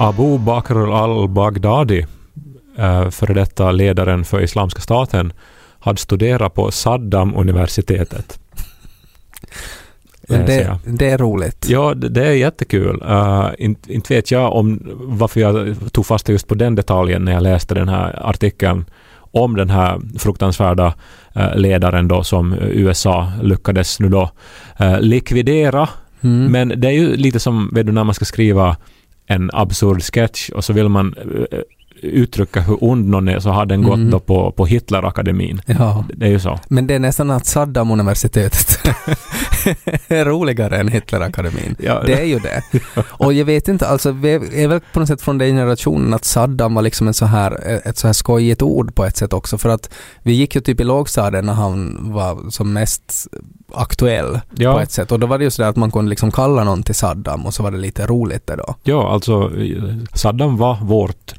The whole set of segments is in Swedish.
Abu Bakr al-Baghdadi, eh, före detta ledaren för Islamiska staten, hade studerat på Saddam-universitetet. Eh, det, det är roligt. Ja, det, det är jättekul. Uh, inte, inte vet jag om varför jag tog fasta just på den detaljen när jag läste den här artikeln om den här fruktansvärda eh, ledaren då som USA lyckades nu då eh, likvidera. Mm. Men det är ju lite som vet du, när man ska skriva en absurd sketch och så vill man eh, eh, uttrycka hur ond någon är så har den gått Mm. då på, på Hitlerakademin. ja. Det är ju så. Men det är nästan att Saddam-universitetet är roligare än Hitlerakademin. Ja, Det är ju det. Och jag vet inte, alltså vi är väl på något sätt från den generationen att Saddam var liksom en så här, ett så här skojigt ord på ett sätt också för att vi gick ju typ i lågstadiet när han var som mest aktuell på ja, ett sätt och då var det ju sådär att man kunde liksom kalla någon till Saddam och så var det lite roligt det då. ja, alltså eh, Saddam var vårt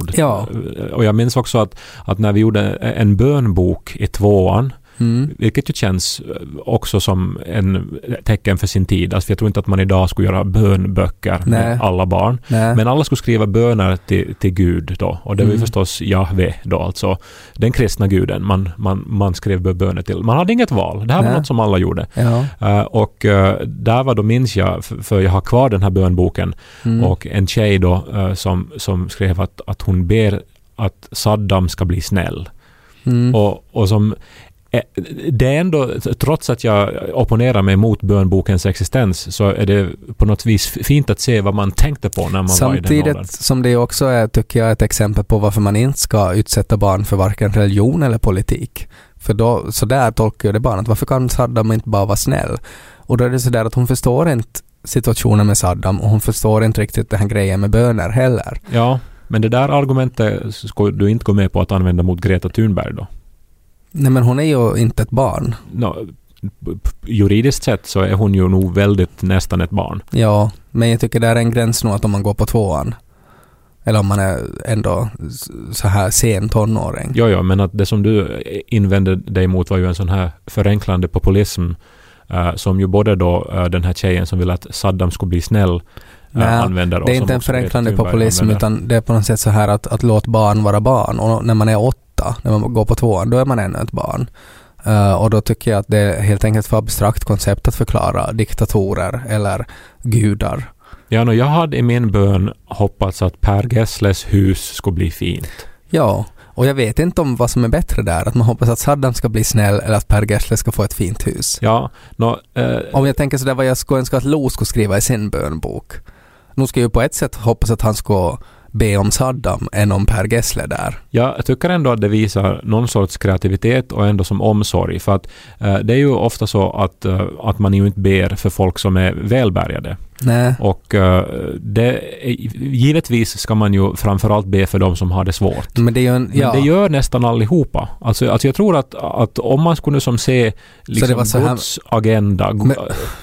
skällsord. Ja. Och jag minns också att, att när vi gjorde en bönbok i tvåan, Mm. vilket ju känns eh, också som en tecken för sin tid. Alltså jag tror inte att man idag skulle göra bönböcker Nej. med alla barn. Nej. Men alla skulle skriva böner till, till Gud då. Och det var ju Mm. förstås Jahve då, alltså den kristna guden man, man, man skrev böner till. Man hade inget val. Det här var Nej. något som alla gjorde. ja. Eh, och eh, där var då, minns jag, för, för jag har kvar den här bönboken, Mm. och en tjej då eh, som, som skrev att, att hon ber att Saddam ska bli snäll. Mm. Och, och som det är ändå, trots att jag opponerar mig mot bönbokens existens, så är det på något vis fint att se vad man tänkte på när man var i den åldern. Samtidigt som det också är, tycker jag, ett exempel på varför man inte ska utsätta barn för varken religion eller politik. För då, så där tolkar jag det barnet. Varför kan Saddam inte bara vara snäll? Och då är det sådär att hon förstår inte situationen med Saddam och hon förstår inte riktigt den här grejen med böner heller. Ja, men det där argumentet skulle du inte gå med på att använda mot Greta Thunberg då? Nej men hon är ju inte ett barn. P- juridiskt sett så är hon ju nog väldigt nästan ett barn. Ja, men jag tycker det är en gräns nog att om man går på tvåan. Eller om man är ändå så här sen tonåring. Jo, jo, men att det som du invände dig mot var ju en sån här förenklande populism eh, som ju både då eh, den här tjejen som vill att Saddam skulle bli snäll uh, Nej, använder. Det är inte en förenklande populism använder. utan det är på något sätt så här att, att låt barn vara barn och när man är åtta, när man går på tvåan, då är man ännu ett barn. Eh, och då tycker jag att det är helt enkelt för abstrakt koncept att förklara diktatorer eller gudar. Ja, no, jag hade i min bön hoppats att Per Gessles hus skulle bli fint. Ja, och jag vet inte om vad som är bättre där, att man hoppas att Saddam ska bli snäll eller att Per Gessle ska få ett fint hus. Ja, no, eh, Om jag tänker sådär vad jag skulle önska att Lo skulle skriva i sin bönbok. Nu ska jag ju på ett sätt hoppas att han ska be om Saddam än om Per Gessle där. Ja, jag tycker ändå att det visar någon sorts kreativitet och ändå som omsorg. För att eh, det är ju ofta så att, eh, att man ju inte ber för folk som är välbärgade. Nej. Och eh, det, givetvis ska man ju framförallt be för de som har det svårt. Men det en, Men ja. det gör nästan allihopa. Alltså, alltså jag tror att, att om man skulle som se liksom så här- Guds agenda, Men-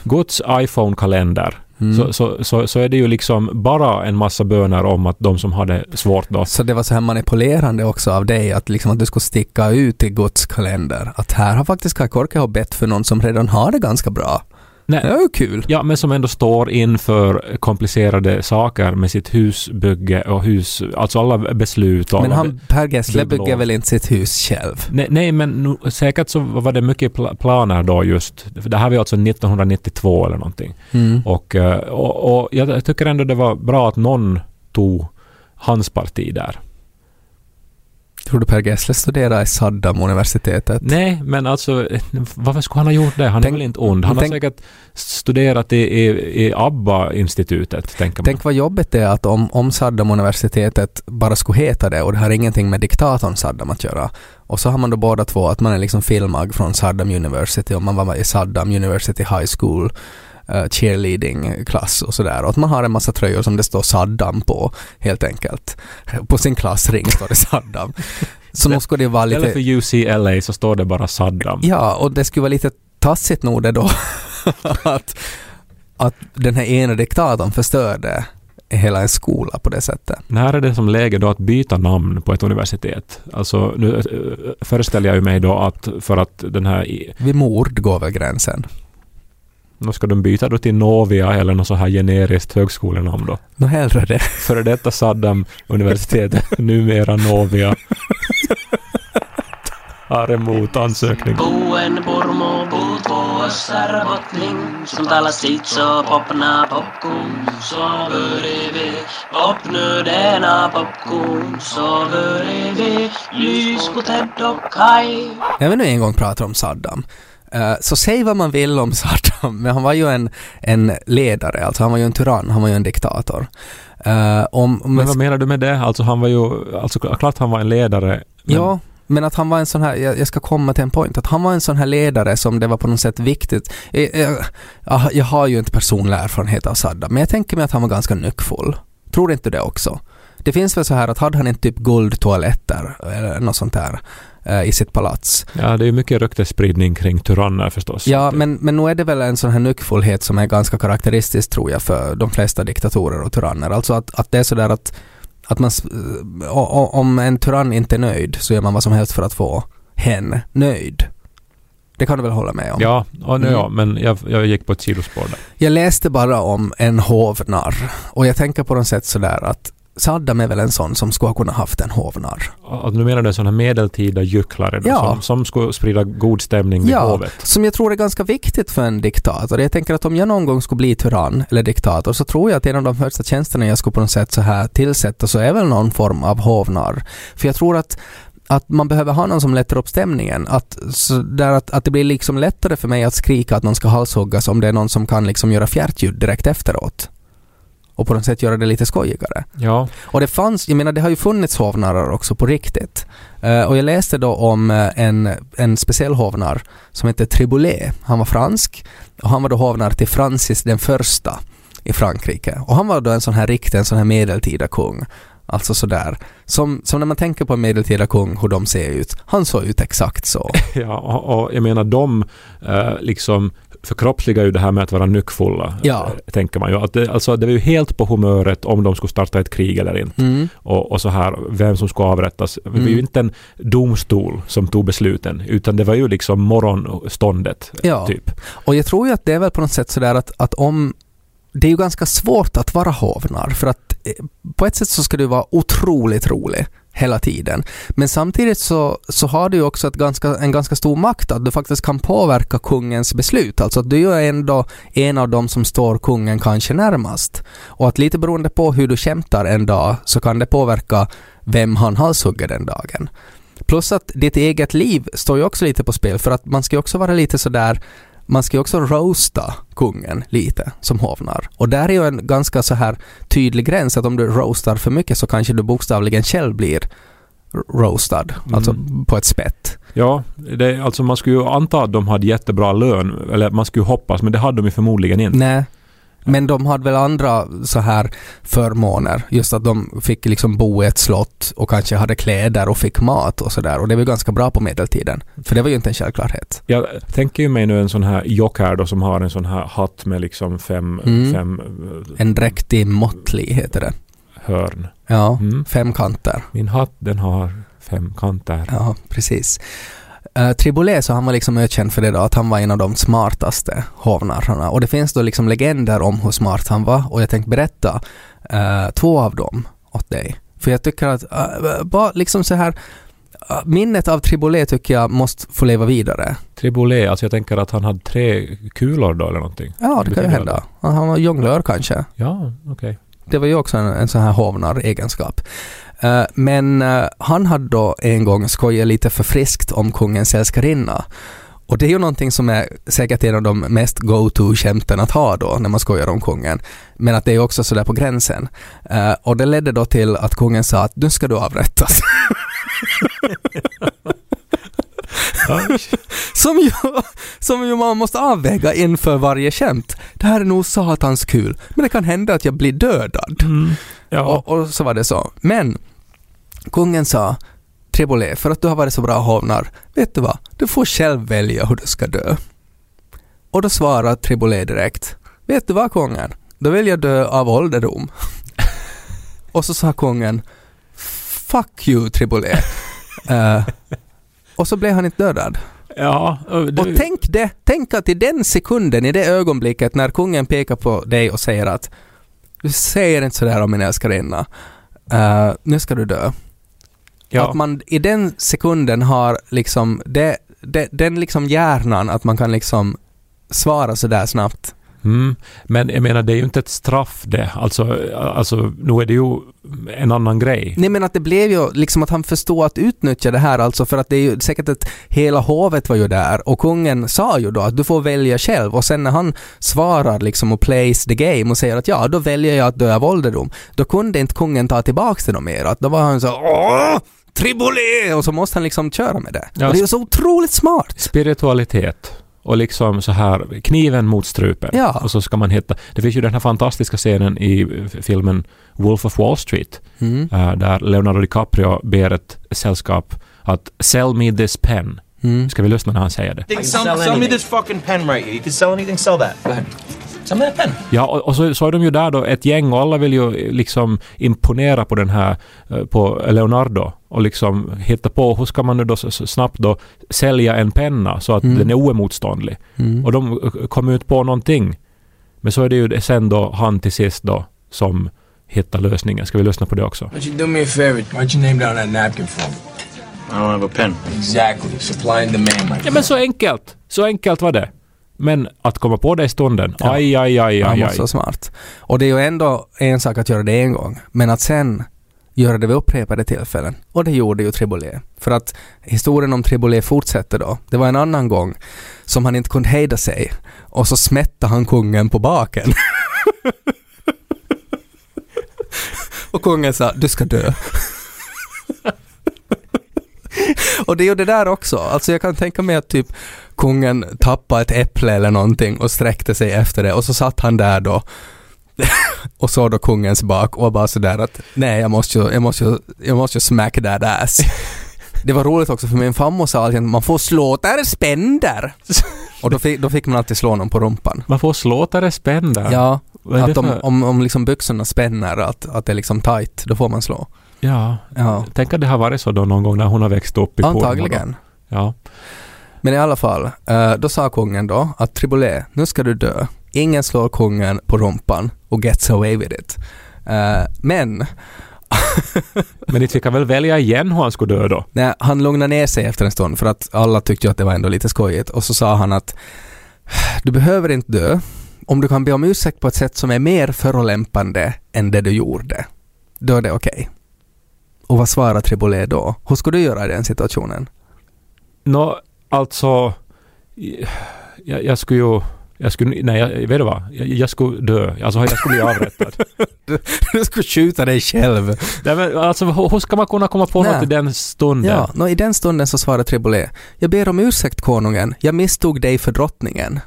Guds iPhone-kalender, Mm. så, så, så, så är det ju liksom bara en massa böner om att de som har det svårt då. Så det var så här manipulerande också av dig att liksom att du skulle sticka ut i Guds kalender. Att här har faktiskt Kai Korkeho bett för någon som redan har det ganska bra. Nej, Det ju kul. Ja, men som ändå står inför komplicerade saker med sitt husbygge och hus, alltså alla beslut och Men alla han, Per Gessle bygger väl inte sitt hus själv? Nej, nej men nu, säkert så var det mycket pla- planer då just. Det här var ju alltså 1992 eller någonting. Mm. Och, eh, och, och jag tycker ändå det var bra att någon tog hans parti där. Tror du Per Gessle studerar i Saddam-universitetet? Nej, men alltså varför skulle han ha gjort det? Han Tänk- är väl inte ond? Han tänk- har säkert studerat i, i, i ABBA-institutet, tänker man. Tänk vad jobbigt det är att om, om Saddam-universitetet bara skulle heta det och det har ingenting med diktatorn Saddam att göra. Och så har man då båda två att man är liksom filmad från Saddam University och man var i Saddam University High School uh, cheerleading klass och sådär. Och att man har en massa tröjor som det står Saddam på helt enkelt. På sin klassring står det Saddam. Så nog skulle det vara Eller lite... för UCLA så står det bara Saddam. Ja, och det skulle vara lite tassigt nog det då att, att den här ena diktatorn förstörde hela en skola på det sättet. När är det som läge då att byta namn på ett universitet? Alltså nu äh, föreställer jag ju mig då att för att den här... Vid mord går väl gränsen. Nu ska de byta då till Novia eller något så här generiskt högskolenamn då. Nå hellre det. Före detta Saddam universitetet, numera Novia. Har emot ansökning. Buen purmu puut vuossar bottling Som talar sitt så popna popcorn Så börjar vi popnu denna popcorn Så börjar vi lys på Ted och Kai När vi nu en gång pratar om Saddam, så säg vad man vill om Saddam, men han var ju en, en ledare, alltså han var ju en tyrann, han var ju en diktator. Eh, om, om Men vad menar du med det? Alltså han var ju... Alltså klart han var en ledare. men- Ja, men att han var en sån här, jag, ska komma till en point, att han var en sån här ledare som det var på något sätt viktigt. Jag, jag, jag, jag har ju inte personlig erfarenhet av Saddam, men jag tänker mig att han var ganska nyckfull. Tror inte det också? Det finns väl så här att hade han inte typ guldtoaletter eller något sånt där eh, i sitt palats. Ja, det är ju mycket ryktesspridning kring tyranner förstås. Ja, men, men nu är det väl en sån här nyckfullhet som är ganska karaktäristisk tror jag för de flesta diktatorer och tyranner. Alltså att, att det är sådär att, att man, o- om en tyrann inte är nöjd så gör man vad som helst för att få hen nöjd. Det kan du väl hålla med om? Ja, och nu, Mm. ja, men jag, jag gick på ett sidospår där. Jag läste bara om en hovnarr och jag tänker på något sätt sådär att Saddam är väl en sån som skulle ha kunnat haft en hovnarr. Och nu menar du en sån här medeltida gycklare då, Ja. som, som skulle sprida god stämning vid Ja, hovet? som jag tror är ganska viktigt för en diktator. Jag tänker att om jag någon gång skulle bli tyrann eller diktator så tror jag att en av de första tjänsterna jag skulle på något sätt så här tillsätta så är väl någon form av hovnarr. För jag tror att att man behöver ha någon som lättar upp stämningen. Att, så där att, att det blir liksom lättare för mig att skrika att någon ska halshuggas om det är någon som kan liksom göra fjärtljud direkt efteråt. Och på något sätt göra det lite skojigare. Ja, Och det fanns, jag menar det har ju funnits hovnarrar också på riktigt. Eh, och jag läste då om eh, en, en speciell hovnar som heter Triboulet. Han var fransk och han var då hovnar till Francis den första i Frankrike. Och han var då en sån här riktig, en sån här medeltida kung. Alltså sådär. Som, som när man tänker på en medeltida kung, hur de ser ut. Han såg ut exakt så. ja och, och jag menar de eh, liksom förkroppsligar ju det här med att vara nyckfulla. Ja. Tänker man ju. Att det, alltså, det var ju helt på humöret om de skulle starta ett krig eller inte. Mm. Och, och så här, vem som skulle avrättas. Det var ju Mm. inte en domstol som tog besluten, utan det var ju liksom morgonståndet. Ja. Typ. Och jag tror ju att det är väl på något sätt sådär att, att om det är ju ganska svårt att vara hovnar för att eh, på ett sätt så ska du vara otroligt rolig hela tiden. Men samtidigt så, så har du ju också ett ganska, en ganska stor makt att du faktiskt kan påverka kungens beslut. Alltså att du är ju ändå en av dem som står kungen kanske närmast. Och att lite beroende på hur du kämpar en dag så kan det påverka vem han halshugger den dagen. Plus att ditt eget liv står ju också lite på spel för att man ska ju också vara lite sådär man ska ju också roasta kungen lite som hovnar. Och där är ju en ganska så här tydlig gräns att om du roastar för mycket så kanske du bokstavligen själv blir roastad, alltså Mm. på ett spett. Ja, det, alltså man skulle ju anta att de hade jättebra lön, eller man skulle ju hoppas, men det hade de ju förmodligen inte. Nej. Men de hade väl andra så här förmåner, just att de fick liksom bo i ett slott och kanske hade kläder och fick mat och sådär. Och det var ganska bra på medeltiden. För det var ju inte en självklarhet. Jag tänker ju mig nu en sån här jockar då som har en sån här hatt med liksom fem, Mm. fem eh, En dräktig måttlig heter det. hörn. Ja, Mm. fem kanter. Min hatt den har fem kanter. Ja, precis. Uh, Triboulet så han var liksom ökänd för det då, att han var en av de smartaste hovnarrarna. Och det finns då liksom legender om hur smart han var och jag tänkte berätta eh, två av dem åt dig. För jag tycker att, uh, bara liksom så här, eh, minnet av Triboulet tycker jag måste få leva vidare. Triboulet, alltså jag tänker att han hade tre kulor då eller någonting. Ja, det kan ju hända. Han var jonglör kanske. Ja, okej. Det var ju också en, en sån här hovnar-egenskap. Eh, men eh, han hade då en gång skojat lite för friskt om kungens älskarinna. Och det är ju någonting som är säkert en av de mest go-to-skämten att ha då när man skojar om kungen. Men att det är också sådär på gränsen. Eh, och det ledde då till att kungen sa att nu ska du avrättas. som, ju, som ju man måste avväga inför varje skämt. Det här är nog satans kul, men det kan hända att jag blir dödad. Mm. Ja. Och, och så var det så. Men kungen sa Triboulet, för att du har varit så bra hovnar, vet du vad? Du får själv välja hur du ska dö. Och då svarade Triboulet direkt, vet du vad kungen? Då vill jag dö av ålderdom. och så sa kungen, fuck you Triboulet. Eh, och så blev han inte dödad. ja, och det, Och tänk det, tänk att i den sekunden, i det ögonblicket när kungen pekar på dig och säger att du säger inte sådär om min älskarinna, uh, nu ska du dö. ja. Att man i den sekunden har liksom, det, det, den liksom hjärnan att man kan liksom svara sådär snabbt. Mm. Men jag menar, det är ju inte ett straff det. Alltså, alltså nu är det ju en annan grej. Nej men att det blev ju liksom att han förstod att utnyttja det här alltså för att det är ju säkert att hela hovet var ju där och kungen sa ju då att du får välja själv och sen när han svarar liksom och plays the game och säger att ja då väljer jag att dö av ålderdom då kunde inte kungen ta tillbaks det något mer att då var han så åh Triboulet! Och så måste han liksom köra med det. Ja, och det är ju så otroligt smart. Spiritualitet. Och liksom så här, kniven mot strupen. Ja. Och så ska man hitta... Det finns ju den här fantastiska scenen i filmen Wolf of Wall Street. Mm. eh, där Leonardo DiCaprio ber ett sällskap att “sell me this pen”. Mm. Ska vi lyssna när han säger det? Sell, Sell, sell, me this fucking pen right here. You can sell anything, sell that. Go ahead. Sell me that pen. Ja, och, och så, så är de ju där då ett gäng och alla vill ju liksom imponera på den här, eh, på Leonardo och liksom hitta på hur ska man nu då snabbt då sälja en penna så att Mm. den är oemotståndlig. Mm. Och de eh, kom ut på någonting. Men så är det ju sen då han till sist då som hittar lösningen. Ska vi lyssna på det också? Why don't you do me a favor? Why don't you name down that napkin for me? I don't have a pen. Exactly. Supply and demand, my Ja friend. men så enkelt! Så enkelt var det. Men att komma på det i stunden, Ja. aj, aj, aj, aj, aj. vara smart. Och det är ju ändå en sak att göra det en gång, men att sen göra det vid upprepade tillfällen. Och det gjorde ju Triboulet. För att historien om Triboulet fortsätter då. Det var en annan gång som han inte kunde hejda sig och så smätte han kungen på baken. och kungen sa du ska dö. Och det är ju det där också. Alltså jag kan tänka mig att typ kungen tappade ett äpple eller någonting och sträckte sig efter det och så satt han där då och såg då kungens bak och bara sådär att nej jag måste ju, jag måste ju, jag måste ju smack that ass. Det var roligt också för min farmor sa alltid att man får slå där det spänner. Och då fick, då fick man alltid slå någon på rumpan. Man får slå det där. Ja, Vad är det att om, om, om liksom byxorna spänner, att, att det är liksom tight, då får man slå. Ja. Ja. Tänk att det har varit så då någon gång när hon har växt upp i. Antagligen. Ja. Men i alla fall, eh, då sa kungen då att Triboulet, nu ska du dö. Ingen slår kungen på rumpan och gets away with it. Eh, Men Men inte fick väl välja igen hur han skulle dö då? Nej, han lugnade ner sig efter en stund för att alla tyckte ju att det var ändå lite skojigt och så sa han att du behöver inte dö om du kan be om ursäkt på ett sätt som är mer förolämpande än det du gjorde. Då är det okej. Och vad svarar Triboulet då? Hur skulle du göra i den situationen? Nå, alltså... Jag, jag skulle ju... Jag skulle... Nej, jag, vet du vad? Jag, jag skulle dö. Alltså, jag skulle bli avrättad. du skulle skjuta dig själv. Nej, men, alltså, hur, hur ska man kunna komma på Nej. något i den stunden? Ja, nå, i den stunden så svarar Triboulet Jag ber om ursäkt konungen, jag misstog dig för drottningen.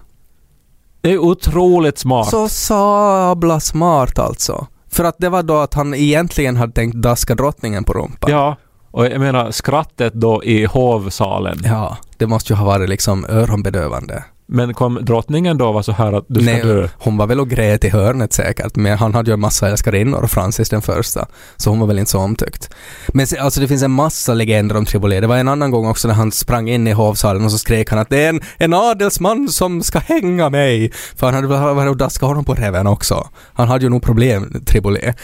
Det är otroligt smart. Så sabla smart alltså. För att det var då att han egentligen hade tänkt daska drottningen på rumpan. Ja. Och jag menar skrattet då i hovsalen. Ja, det måste ju ha varit liksom öronbedövande. Men kom drottningen då var så här att du ska Nej, dö? hon var väl och grät i hörnet säkert, men han hade ju en massa älskarinnor, Francis den första, så hon var väl inte så omtyckt. Men alltså det finns en massa legender om Triboulet. Det var en annan gång också när han sprang in i hovsalen och så skrek han att det är en, en adelsman som ska hänga mig. För han hade väl varit och daskat honom på reven också. Han hade ju nog problem, Triboulet.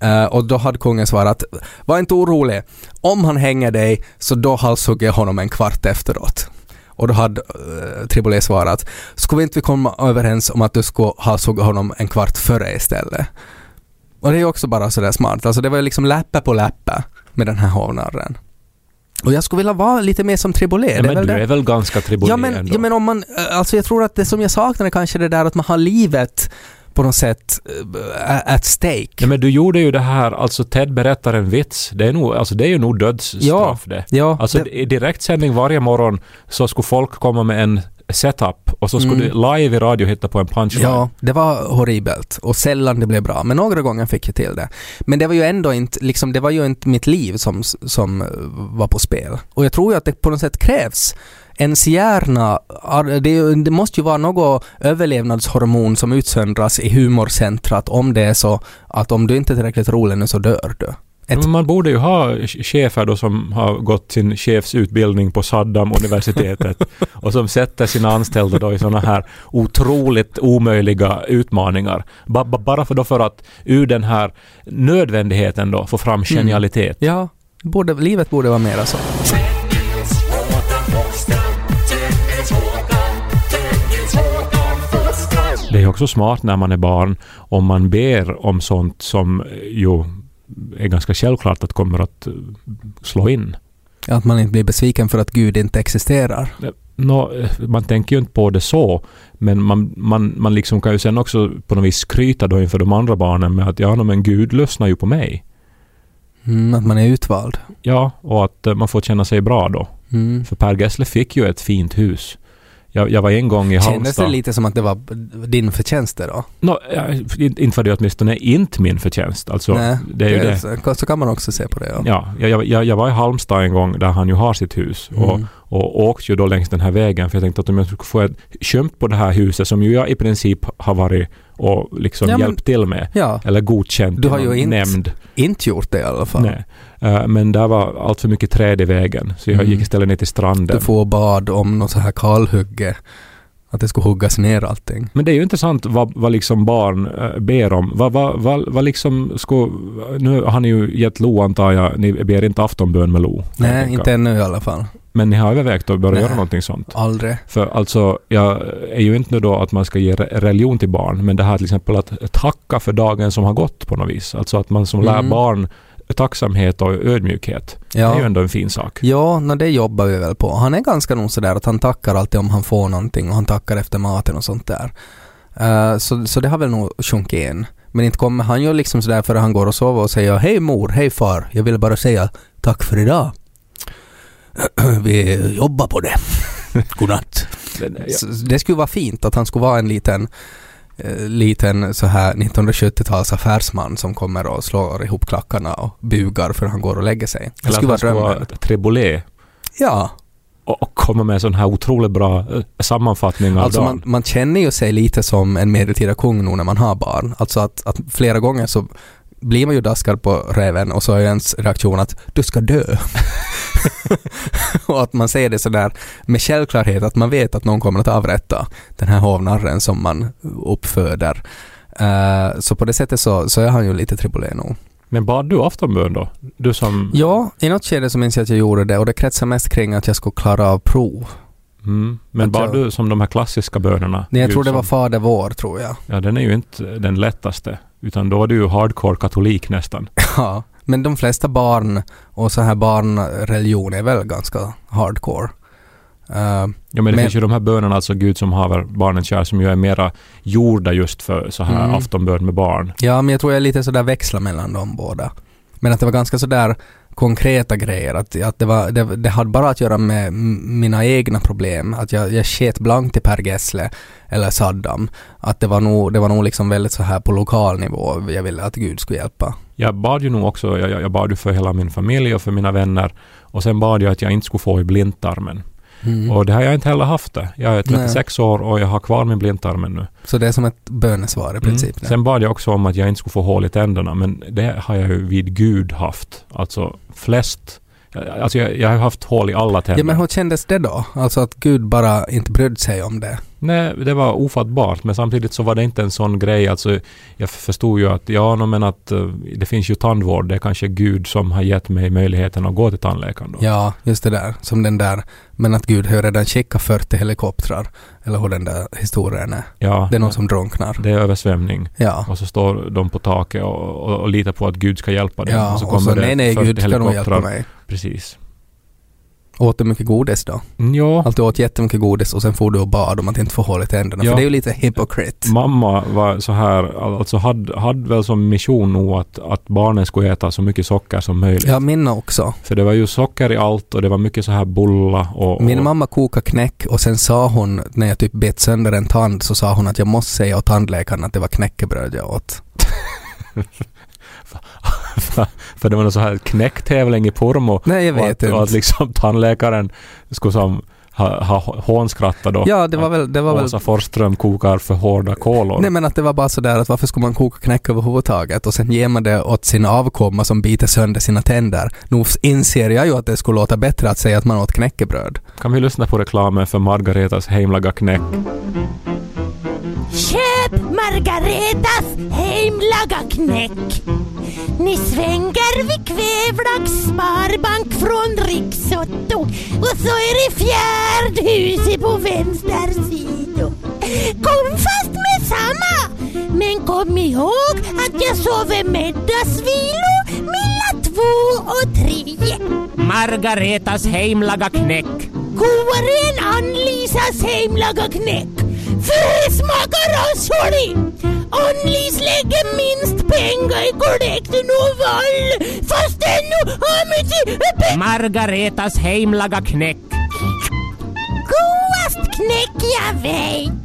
Eh, och då hade kungen svarat, var inte orolig, om han hänger dig så då halshugger jag honom en kvart efteråt. Och då hade uh, Triboulet svarat, skulle vi inte komma överens om att du skulle halshugga honom en kvart före istället? Och det är ju också bara sådär smart, alltså det var ju liksom läppe på läppe. med den här hovnarren. Och jag skulle vilja vara lite mer som Triboulet. Ja, men du det? är väl ganska Triboulet Ja men, ändå? ja men om man, eh, alltså jag tror att det som jag saknar är kanske det där att man har livet på något sätt uh, at stake. Ja, men du gjorde ju det här, alltså Ted berättar en vits. Det är, nog, alltså, det är ju nog dödsstraff det. ja, Alltså det, i direktsändning varje morgon så skulle folk komma med en setup och så skulle Mm. du live i radio hitta på en punchline. ja, det var horribelt och sällan det blev bra. Men några gånger fick jag till det. Men det var ju ändå inte, liksom, det var ju inte mitt liv som, som eh, var på spel. Och jag tror ju att det på något sätt krävs Ens hjärna, det, det måste ju vara något överlevnadshormon som utsöndras i humorcentrat om det är så att om du inte är tillräckligt rolig nu så dör du. Ett- man borde ju ha ch- chefer då som har gått sin chefsutbildning på Saddam-universitetet och som sätter sina anställda då i sådana här otroligt omöjliga utmaningar. Ba- bara för, då för att ur den här nödvändigheten då få fram genialitet. Ja, borde, livet borde vara mera så. Det är också smart när man är barn om man ber om sånt som ju är ganska självklart att kommer att eh, slå in. Att man inte blir besviken för att Gud inte existerar. Eh, man tänker ju inte på det så, men man, man, man liksom kan ju sen också på något vis skryta då inför de andra barnen med att ja, no, men Gud lyssnar ju på mig. Mm, att man är utvald. Ja, och att eh, man får känna sig bra då. Mm. För Per Gessle fick ju ett fint hus. Jag, jag var en gång i Kändes Halmstad. det lite som att det var din förtjänst då? Nå, ja, in- inte var det åtminstone inte min förtjänst. Alltså, Nej, det är ju det. Så, kan man också se på det. Ja. Ja, jag, jag, jag, var i Halmstad en gång där han ju har sitt hus Mm. och åkte ju då längs den här vägen för jag tänkte att om jag skulle få ett köpt på det här huset som ju jag i princip har varit och liksom Ja, men- hjälpt till med ja, eller godkänt Du har ju inte- nämnd. inte gjort det i alla fall. Nej. Eh, men där var allt för mycket träd i vägen så jag Mm. gick istället ner till stranden. Du får bad om något så här kalhugge. Att det skulle huggas ner allting. Men det är ju intressant vad, vad liksom barn äh, ber om. Vad, vad, vad, vad liksom ska, nu har ni ju gett Lo antar jag, ni ber inte aftonbön med Lo. Nej, inte ännu i alla fall. Men ni har övervägt att börja Nej. göra någonting sånt? Aldrig. För alltså, jag är ju inte nu då att man ska ge re- religion till barn, men det här till exempel att tacka för dagen som har gått på något vis. Alltså att man som lär Mm. barn tacksamhet och ödmjukhet. Det är ju Ja, ändå en fin sak. ja no, det jobbar vi väl på. Han är ganska nog sådär att han tackar alltid om han får någonting och han tackar efter maten och sånt där. Eh, så, så det har väl nog sjunkit in. Men inte kommer han ju liksom sådär före han går och sover och säger Hej mor, hej far, jag vill bara säga tack för idag. vi jobbar på det. Godnatt. Det skulle vara fint att han skulle vara en liten eh, liten så här 1970-tals affärsman som kommer och slår ihop klackarna och bugar för han går och lägger sig. Det Eller skulle vara drömmen. vara trebolet Ja, och, och komma med en sån här otroligt bra eh, sammanfattning av alltså dagen. man, man känner ju sig lite som en medeltida kung nu när man har barn. Alltså att, att flera gånger så blir man ju daskad på räven och så är ens reaktion att du ska dö. och att man säger det sådär med självklarhet att man vet att någon kommer att avrätta den här hovnarren som man uppföder. Eh, så på det sättet så, så är han ju lite tribulé nog. Men bad du aftonbön då? Du som... Ja, i något skede så minns jag att jag gjorde det och det kretsar mest kring att jag skulle klara av prov. Mm. Men jag- du som de här klassiska bönerna? Nej, jag tror det var som- Fader vår, tror jag. Ja, den är ju inte den lättaste. Utan då är du ju hardcore katolik nästan. Ja, men de flesta barn och så här barnreligion är väl ganska hardcore. Eh, Ja, men det Men- finns ju de här bönerna, alltså Gud som haver barnen kär, som ju är mera gjorda just för så här Mm. aftonbön med barn. ja, men jag tror jag lite sådär växlar mellan de båda. Men att det var ganska sådär konkreta grejer. Att, att det, var, det, det hade bara att göra med mina egna problem. Att jag, jag sket blankt till Per Gessle eller Saddam. Att det var nog, det var nog liksom väldigt så här på lokal nivå. Jag ville att Gud skulle hjälpa. Jag bad ju nog också, jag jag bad ju för hela min familj och för mina vänner. Och sen bad jag att jag inte skulle få i blindtarmen. Mm. Och det har jag inte heller haft det. Jag är 36 år och jag har kvar min blindtarmen nu. Så det är som ett bönesvar i princip. Mm. Sen bad jag också om att jag inte skulle få hål i tänderna, men det har jag ju vid Gud haft. Alltså flest. Alltså jag, jag har haft hål i alla tänder. Ja men hur kändes det då? Alltså att Gud bara inte brydde sig om det? Nej, det var ofattbart, men samtidigt så var det inte en sån grej. Alltså, jag förstod ju att, ja, no, men att eh, det finns ju tandvård. Det är kanske Gud som har gett mig möjligheten att gå till tandläkaren då. Ja, just det där. Som den där, men att Gud har redan skickat 40 helikoptrar. Eller hur den där historien är. Ja, Det är någon som drunknar. det är översvämning. Ja. Och så står de på taket och, och, och litar på att Gud ska hjälpa dem. Ja, och så och kommer så det nej, nej, 40 Gud ska nog hjälpa mig. Precis. Åt du mycket godis då? Mm, Ja, Att du åt jättemycket godis och sen får du och bad om att inte få hål i tänderna. Ja. För det är ju lite hypocrite. mamma var så här, alltså hade, hade väl som mission nog att, att barnen skulle äta så mycket socker som möjligt. Ja, min också. För det var ju socker i allt och det var mycket så här bulla och... och Min mamma kokade knäck och sen sa hon, när jag typ bet sönder en tand, så sa hon att jag måste säga åt tandläkaren att det var knäckebröd jag åt. för det var någon så här knäcktävling i Pormo. Nej, jag och vet att, inte. Och att liksom tandläkaren skulle som ha, ha hånskrattat då. Ja, det var väl... Det var väl Åsa Forsström kokar för hårda kolor. Nej men att det var bara sådär att varför skulle man koka knäck överhuvudtaget och sen ger man det åt sin avkomma som biter sönder sina tänder. Nu inser jag ju att det skulle låta bättre att säga att man åt knäckebröd. Kan vi lyssna på reklamen för Margaretas hemlaga knäck? Köp Margaretas hemlaga knäck. Ni svänger vid Kvävlax Sparbank från Riksotto och så är det fjärdhuset på vänster sida. Kom fast med samma! Men kom ihåg att jag sover middagsvilo mellan två och tre. Margaretas hemlaga knäck. Godare än Ann-Lisas hemlaga knäck. För det smakar rashålig. Ann-Lis lägger minst pengar i kollekten och vall. Fast ännu har mycket Margaretas hemlaga knäck. godast knäck jag vet.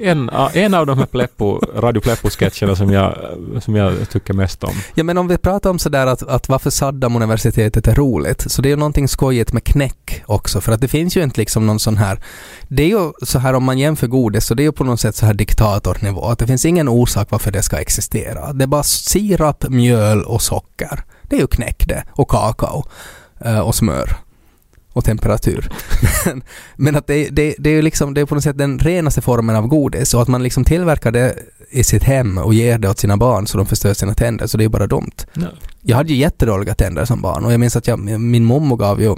En, en av de här Pleppo, Radio Pleppo-sketcherna som jag, som jag tycker mest om. Ja men om vi pratar om sådär att, att varför Saddam-universitetet är roligt, så det är ju någonting skojigt med knäck också, för att det finns ju inte liksom någon sån här, det är ju så här om man jämför godis, så det är ju på något sätt så här diktatornivå, att det finns ingen orsak varför det ska existera. Det är bara sirap, mjöl och socker. Det är ju knäck det, och kakao, eh, och smör. Och temperatur. men, att det, det, det är ju liksom, det är på något sätt den renaste formen av godis och att man liksom tillverkar det i sitt hem och ger det åt sina barn så de förstör sina tänder, så det är ju bara dumt. Jag hade ju jättedåliga tänder som barn och jag minns att jag, min mommo gav ju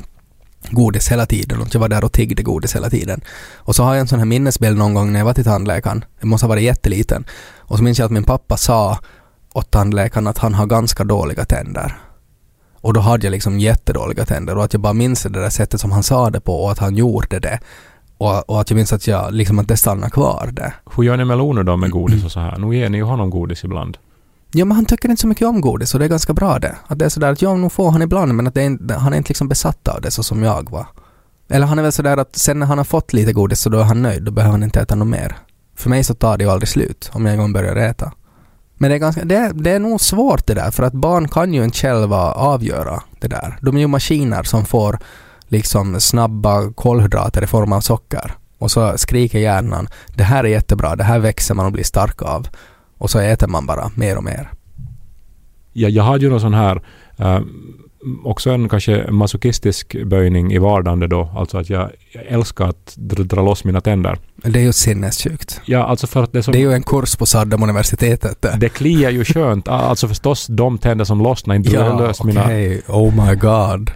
godis hela tiden och jag var där och tiggde godis hela tiden. Och så har jag en sån här minnesbild någon gång när jag var till tandläkaren. Jag måste ha varit jätteliten. Och så minns jag att min pappa sa åt tandläkaren att han har ganska dåliga tänder. Och då hade jag liksom jättedåliga tänder och att jag bara minns det där sättet som han sa det på och att han gjorde det. Och, och att jag minns att jag liksom att det stannade kvar det. Hur gör ni meloner då med godis och så här? Nu ger ni ju honom godis ibland. Ja men han tycker inte så mycket om godis och det är ganska bra det. Att det är sådär att ja, nu får han ibland men att det är inte, han är inte liksom besatt av det så som jag var. Eller han är väl sådär att sen när han har fått lite godis så då är han nöjd, då behöver han inte äta något mer. För mig så tar det ju aldrig slut om jag en gång börjar äta. Men det är, ganska, det, är, det är nog svårt det där för att barn kan ju inte själva avgöra det där. De är ju maskiner som får liksom snabba kolhydrater i form av socker. Och så skriker hjärnan det här är jättebra, det här växer man och blir stark av. Och så äter man bara mer och mer. Ja, jag hade ju någon sån här, eh, också en kanske masochistisk böjning i vardande då, alltså att jag, jag älskar att dra, dra loss mina tänder. Det är ju sinnessjukt. Ja, alltså för att det är som... Det är ju en kurs på Saddam-universitetet där. Det kliar ju skönt. Alltså förstås de tänder som lossnar, inte drar jag lös mina... okej. Oh my god.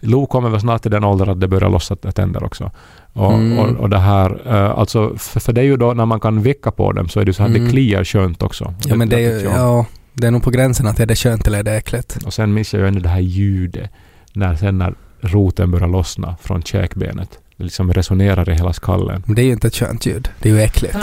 Lo kommer väl snart till den åldern att det börjar lossa tänder också. Och, Mm. och, och det här, eh, alltså för, för det är ju då när man kan vicka på dem så är det så att Mm. det kliar skönt också. Ja men det är ju, ja, det är nog på gränsen att är det skönt eller är det äckligt. Och sen minns jag ju ännu det här ljudet när sen när roten börjar lossna från käkbenet. Det liksom resonerar i hela skallen. Men det är ju inte ett skönt ljud. Det är ju äckligt.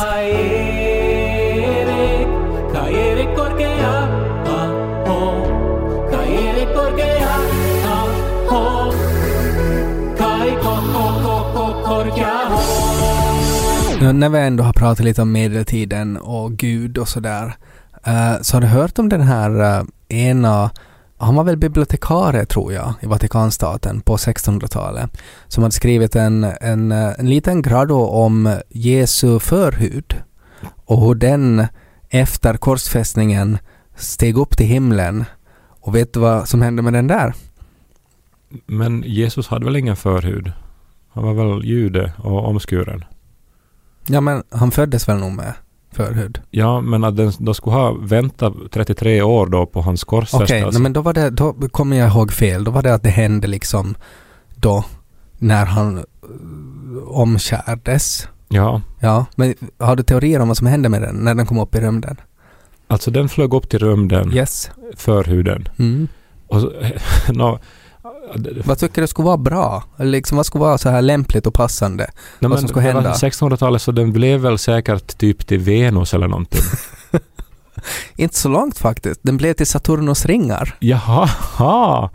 Nu, när vi ändå har pratat lite om medeltiden och Gud och sådär. Eh, så har du hört om den här eh, ena, han var väl bibliotekarie tror jag i Vatikanstaten på 1600-talet. Som hade skrivit en, en, eh, en liten grado om Jesu förhud. Och hur den efter korsfästningen steg upp till himlen. Och vet du vad som hände med den där? Men Jesus hade väl ingen förhud? Han var väl jude och omskuren? Ja men han föddes väl nog med förhud? Ja, men att den, de skulle ha väntat 33 år då på hans Okej, korsfästelse. nej, men då var det, då kommer jag ihåg fel. Då var det att det hände liksom då när han uh, omskärdes. Ja, Ja, men har du teorier om vad som hände med den när den kom upp i rymden? alltså den flög upp till rymden, Yes. förhuden. Mm. Och så, nå, Vad tycker du skulle vara bra? Liksom vad skulle vara så här lämpligt och passande? nej, vad som skulle hända? 1600-talet så den blev väl säkert typ till Venus eller någonting. Inte så långt faktiskt. Den blev till Saturnus ringar. Jaha, ha.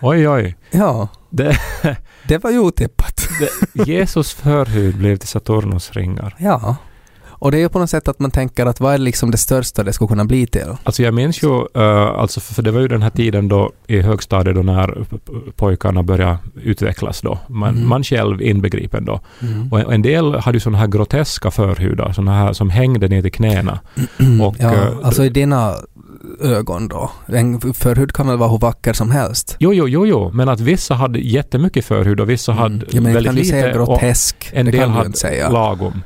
oj oj. Ja, Det, det var ju otippat. det, Jesus förhud blev till Saturnus ringar. Ja. Och det är ju på något sätt att man tänker att vad är liksom det största det skulle kunna bli till? Alltså jag minns ju, uh, alltså för det var ju den här tiden då i högstadiet då när pojkarna började utvecklas då. Man, Mhm. man själv inbegripen då. Mm. Och en- del hade ju sådana här groteska förhudar, sådana här som hängde ner till knäna. Och, ja, eh, alltså i dina ögon då? En förhud kan väl vara hur vacker som helst? Jo, jo, jo, jo, men att vissa hade jättemycket förhud och vissa hade Mm. ja, men väldigt kan säga lite och grotesk? en det del hade säga. lagom.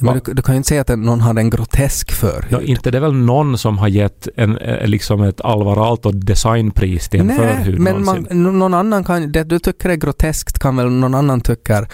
Men du, du kan ju inte säga att någon hade en grotesk förhud. Ja, inte det är väl någon som har gett en, eh, liksom ett Alvar Aalto designpris till en Nej, förhud men man, någon annan kan, det du tycker är groteskt kan väl någon annan tycka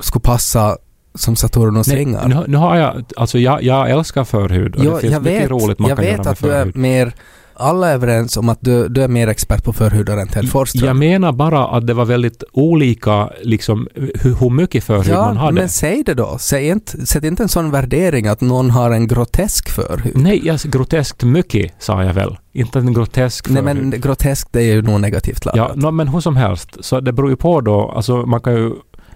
skulle passa som Saturnus Nej, ringar? nu, nu har jag, alltså jag, jag älskar förhud och Jo, det finns jag mycket vet, roligt man jag kan vet göra med att du är förhud. mer, alla är överens om att du, du är mer expert på förhudar än Ted Forsström. Jag menar bara att det var väldigt olika, liksom hur, hur mycket förhud man Ja, hade. men säg det då. Säg inte, sätt inte en sån värdering att någon har en grotesk förhud. Nej, jag, groteskt mycket sa jag väl. Inte en grotesk Nej förhud. men groteskt det är ju nog negativt laddat. Ja, no, men hur som helst. Så det beror ju på då, alltså man kan ju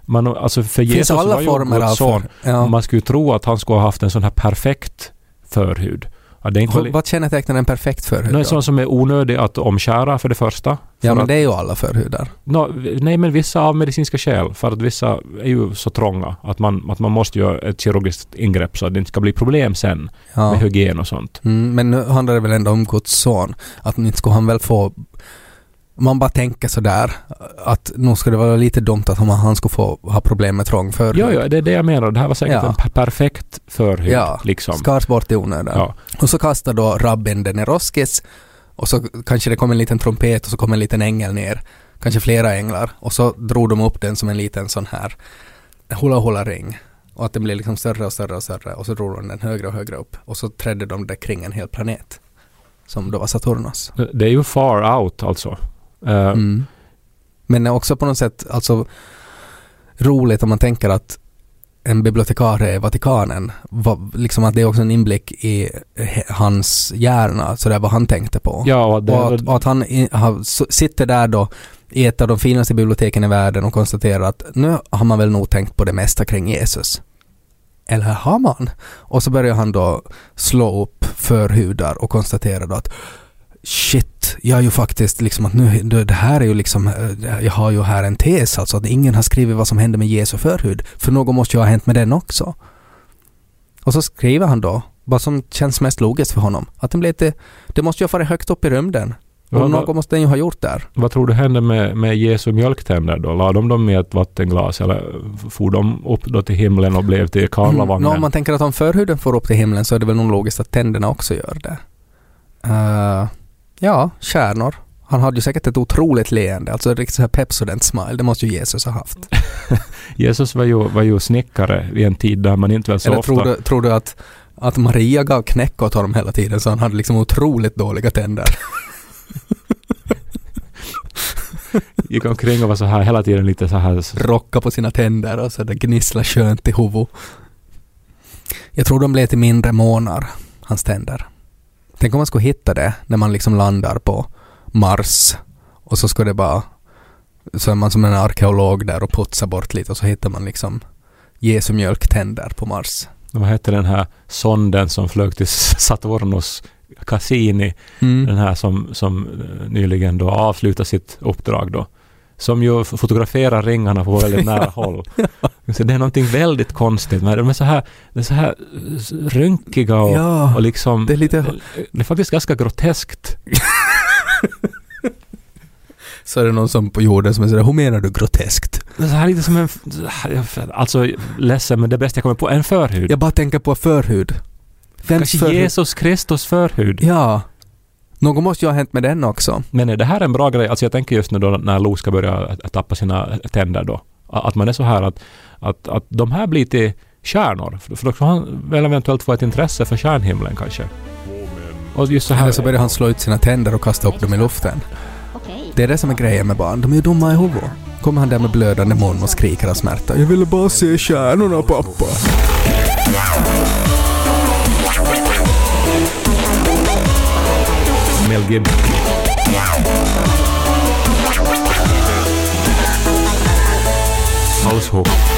man, alltså för Finns Jesus alla var ju former av Guds son. ja. Man skulle ju tro att han skulle ha haft en sån här perfekt förhud. Ja, det är inte Vad- kännetecknar en perfekt förhud en sån som är onödig att omskära för det första. Ja men att, det är ju alla förhudar. no, nej men vissa av medicinska skäl. För att vissa är ju så trånga att man, att man måste göra ett kirurgiskt ingrepp så att det inte ska bli problem sen Ja. med hygien och sånt. Mm, men nu handlar det väl ändå om Guds son. Att inte skulle han väl få... Man bara tänker sådär att nog skulle det vara lite dumt att han skulle få ha problem med trång förhud. Ja, ja, det är det jag menar. Det här var säkert Ja. en per- perfekt förhud. Ja, liksom. Skars bort i onödan. Ja. Och så kastar då rabbin den i roskis och så kanske det kom en liten trumpet och så kom en liten ängel ner. Kanske flera änglar. Och så drog de upp den som en liten sån här hula hula ring. Och att den blev liksom större och större och större och så drog de den högre och högre upp. Och så trädde de det kring en hel planet. Som då var Saturnus. Det är ju far out alltså. Eh, Mm. Men också på något sätt alltså roligt om man tänker att en bibliotekarie i Vatikanen, vad, liksom att det är också en inblick i hans hjärna, så det är vad han tänkte på. Ja, det, och, att, och att han i, har, s- sitter där då i ett av de finaste biblioteken i världen och konstaterar att nu har man väl nog tänkt på det mesta kring Jesus. Eller har man? Och så börjar han då slå upp förhudar och konstaterar då att shit, jag är ju faktiskt liksom att nu, det här är ju liksom, eh, jag har ju här en tes alltså att ingen har skrivit vad som hände med Jesu förhud. För något måste ju ha hänt med den också. Och så skriver han då, vad som känns mest logiskt för honom, att den blev lite, det måste ju ha farit högt upp i rymden. Och Vad- något måste den ju ha gjort där. vad tror du hände med, med Jesu mjölktänder då? La de dem i ett vattenglas eller for de upp då till himlen och blev till Karlavagnen? Nå, om man tänker att om förhuden får upp till himlen så är det väl nog logiskt att tänderna också gör det. Eh, ja, kärnor. Han hade ju säkert ett otroligt leende, alltså ett riktigt så här Pepsodent-smile. Det måste ju Jesus ha haft. Jesus var ju, var ju snickare vid en tid där man inte väl så Eller ofta... tror du, tror du att, att Maria gav knäck åt honom hela tiden så han hade liksom otroligt dåliga tänder? gick omkring och var så här hela tiden lite så här... Rocka på sina tänder och så det gnisslar skönt i huvudet. Jag tror de blev till mindre månar, hans tänder. Tänk om man skulle hitta det när man liksom landar på Mars och så ska det bara så är man som en arkeolog där och putsar bort lite och så hittar man liksom Jesu mjölktänder på Mars. Vad hette den här sonden som flög till Saturnus Cassini? Mm. Den här som, som eh, nyligen då avslutade sitt uppdrag då. Som ju fotograferar ringarna på väldigt nära håll. Så det är någonting väldigt konstigt med det. De är så här, de är så här rynkiga och, Ja, och liksom... det är lite... Det är faktiskt ganska groteskt. Så är det någon som på jorden som är sådär, hur menar du groteskt? Det är så här lite som en... Alltså, ledsen, men det bästa jag kommer på, en förhud. Jag bara tänker på förhud. Vems Kanske Jesus Kristus förhud. Ja. Något måste ju ha hänt med den också. Men är det här en bra grej? Alltså jag tänker just nu då när Lo ska börja tappa sina tänder då. Att man är så här att, att, att de här blir till stjärnor. För då kan han väl eventuellt få ett intresse för stjärnhimlen kanske. Och just så här... Eller så börjar han slå ut sina tänder och kasta upp dem i luften. Det är det som är grejen med barn. De är ju dumma i huvudet. Kommer han där med blödande mun och skriker av smärta. Jag ville bara se stjärnorna pappa. Mel Gibson. Haushoch.